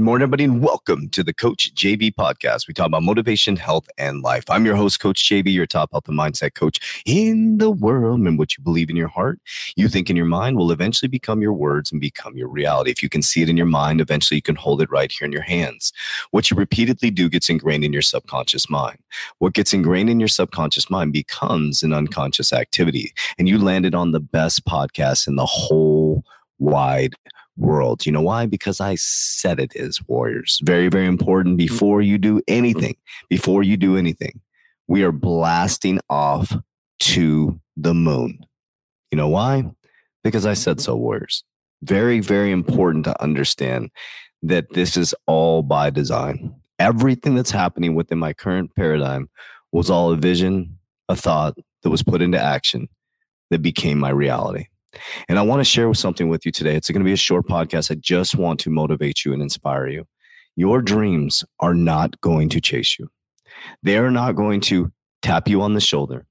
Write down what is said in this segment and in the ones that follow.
morning, everybody, and welcome to the Coach JV podcast. We talk about motivation, health, and life. I'm your host, Coach JV, your top health and mindset coach in the world. And what you believe in your heart, you think in your mind will eventually become your words and become your reality. If you can see it in your mind, eventually you can hold it right here in your hands. What you repeatedly do gets ingrained in your subconscious mind. What gets ingrained in your subconscious mind becomes an unconscious activity. And you landed on the best podcast in the whole wide world. You know why? Because I said it is warriors. Very, very important mm-hmm. before you do anything, before you do anything, we are blasting off to the moon. You know why? Because I said so, warriors. Very, very important to understand that this is all by design. Everything that's happening within my current paradigm was all a vision, a thought that was put into action that became my reality. And I want to share something with you today. It's going to be a short podcast. I just want to motivate you and inspire you. Your dreams are not going to chase you. They are not going to tap you on the shoulder.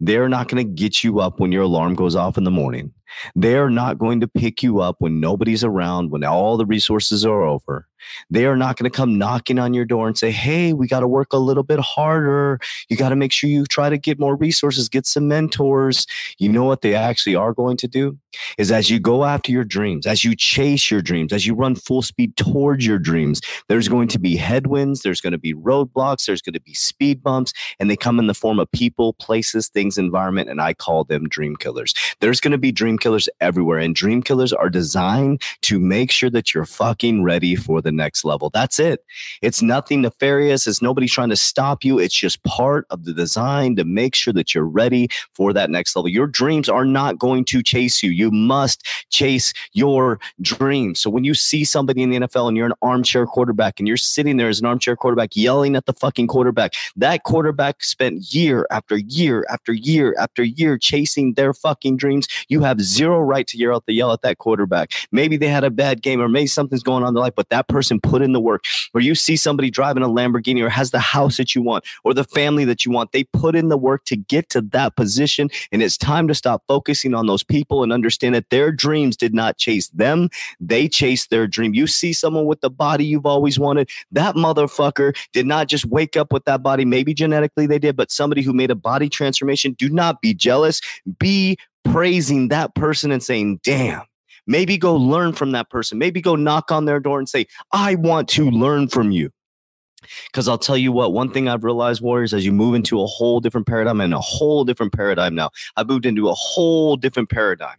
They're not going to get you up when your alarm goes off in the morning. They're not going to pick you up when nobody's around, when all the resources are over. They are not going to come knocking on your door and say, Hey, we got to work a little bit harder. You got to make sure you try to get more resources, get some mentors. You know what they actually are going to do? Is as you go after your dreams, as you chase your dreams, as you run full speed towards your dreams, there's going to be headwinds, there's going to be roadblocks, there's going to be speed bumps, and they come in the form of people, places, things, environment, and I call them dream killers. There's going to be dream killers everywhere, and dream killers are designed to make sure that you're fucking ready for the next level. That's it. It's nothing nefarious. It's nobody trying to stop you. It's just part of the design to make sure that you're ready for that next level. Your dreams are not going to chase you. You must chase your dreams. So when you see somebody in the NFL and you're an armchair quarterback and you're sitting there as an armchair quarterback yelling at the fucking quarterback, that quarterback spent year after year after year after year chasing their fucking dreams. You have zero right to yell at the yell at that quarterback. Maybe they had a bad game or maybe something's going on in their life, but that person put in the work. Where you see somebody driving a Lamborghini or has the house that you want or the family that you want, they put in the work to get to that position. And it's time to stop focusing on those people and understand that their dreams did not chase them. They chased their dream. You see someone with the body you've always wanted. That motherfucker did not just wake up with that body. Maybe genetically they did, but somebody who made a body transformation. Do not be jealous. Be praising that person and saying, damn, maybe go learn from that person. Maybe go knock on their door and say, I want to learn from you. Because I'll tell you what, one thing I've realized, Warriors, as you move into a whole different paradigm and a whole different paradigm now, I've moved into a whole different paradigm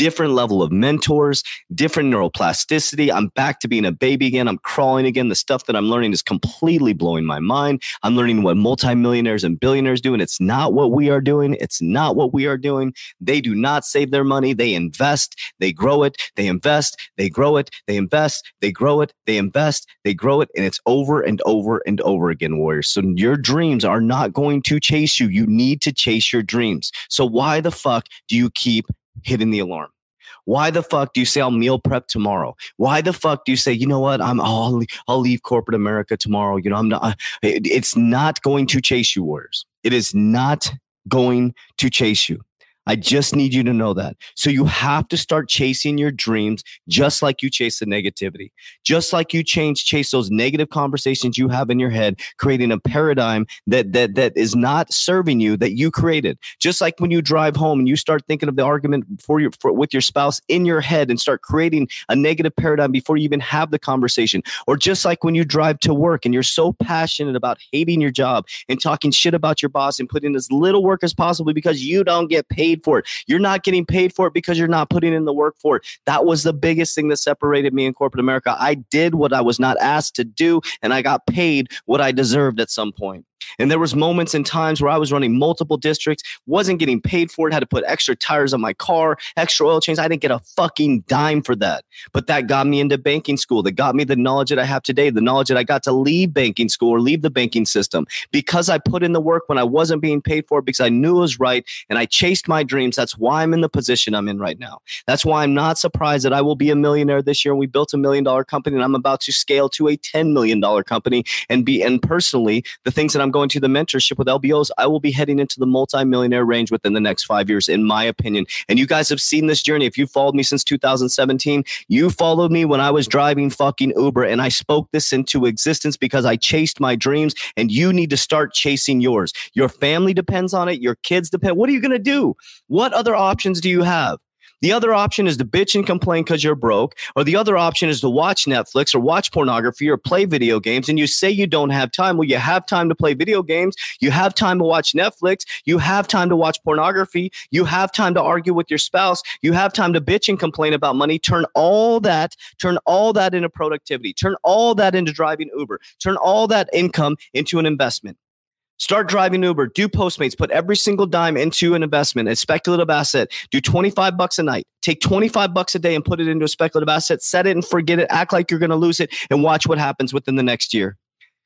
different level of mentors, different neuroplasticity. I'm back to being a baby again. I'm crawling again. The stuff that I'm learning is completely blowing my mind. I'm learning what multimillionaires and billionaires do, and it's not what we are doing. It's not what we are doing. They do not save their money. They invest, they grow it, they invest, they grow it, they invest, they grow it, they invest, they grow it, and it's over and over and over again, warriors. So your dreams are not going to chase you. You need to chase your dreams. So why the fuck do you keep hitting the alarm? Why the fuck do you say I'll meal prep tomorrow? Why the fuck do you say, you know what, I'm oh, I'll, I'll leave corporate America tomorrow? You know, I'm not. It's not going to chase you, warriors. It is not going to chase you. I just need you to know that. So you have to start chasing your dreams just like you chase the negativity, just like you change chase those negative conversations you have in your head, creating a paradigm that that that is not serving you that you created. Just like when you drive home and you start thinking of the argument for your for, with your spouse in your head and start creating a negative paradigm before you even have the conversation, or just like when you drive to work and you're so passionate about hating your job and talking shit about your boss and putting as little work as possible because you don't get paid paid for it. You're not getting paid for it because you're not putting in the work for it. That was the biggest thing that separated me in corporate America. I did what I was not asked to do, and I got paid what I deserved at some point. And there was moments and times where I was running multiple districts, wasn't getting paid for it, had to put extra tires on my car, extra oil change. I didn't get a fucking dime for that. But that got me into banking school. That got me the knowledge that I have today, the knowledge that I got to leave banking school or leave the banking system because I put in the work when I wasn't being paid for it because I knew it was right and I chased my dreams. That's why I'm in the position I'm in right now. That's why I'm not surprised that I will be a millionaire this year. We built a million dollar company and I'm about to scale to a $10 million company and be, and personally, the things that I'm going to the mentorship with LBOs, I will be heading into the multi-millionaire range within the next five years, in my opinion. And you guys have seen this journey. If you followed me since 2017, you followed me when I was driving fucking Uber and I spoke this into existence because I chased my dreams and you need to start chasing yours. Your family depends on it. Your kids depend. What are you going to do? What other options do you have? The other option is to bitch and complain because you're broke, or the other option is to watch Netflix or watch pornography or play video games. And you say you don't have time. Well, you have time to play video games. You have time to watch Netflix. You have time to watch pornography. You have time to argue with your spouse. You have time to bitch and complain about money. Turn all that, turn all that into productivity. Turn all that into driving Uber. Turn all that income into an investment. Start driving Uber, do Postmates, put every single dime into an investment, a speculative asset. Do 25 bucks a night. Take 25 bucks a day and put it into a speculative asset, set it and forget it, act like you're going to lose it, and watch what happens within the next year.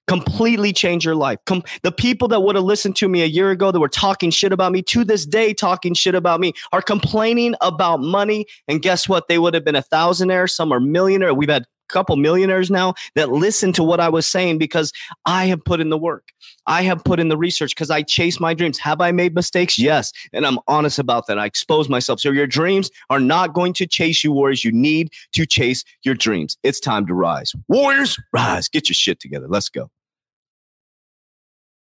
Completely change your life. Com- the people that would have listened to me a year ago that were talking shit about me to this day, talking shit about me, are complaining about money. And guess what? They would have been a thousandaire. Some are millionaire. We've had couple millionaires now that listen to what I was saying because I have put in the work. I have put in the research because I chase my dreams. Have I made mistakes? Yes. And I'm honest about that. I expose myself. So your dreams are not going to chase you, warriors. You need to chase your dreams. It's time to rise. Warriors, rise. Get your shit together. Let's go.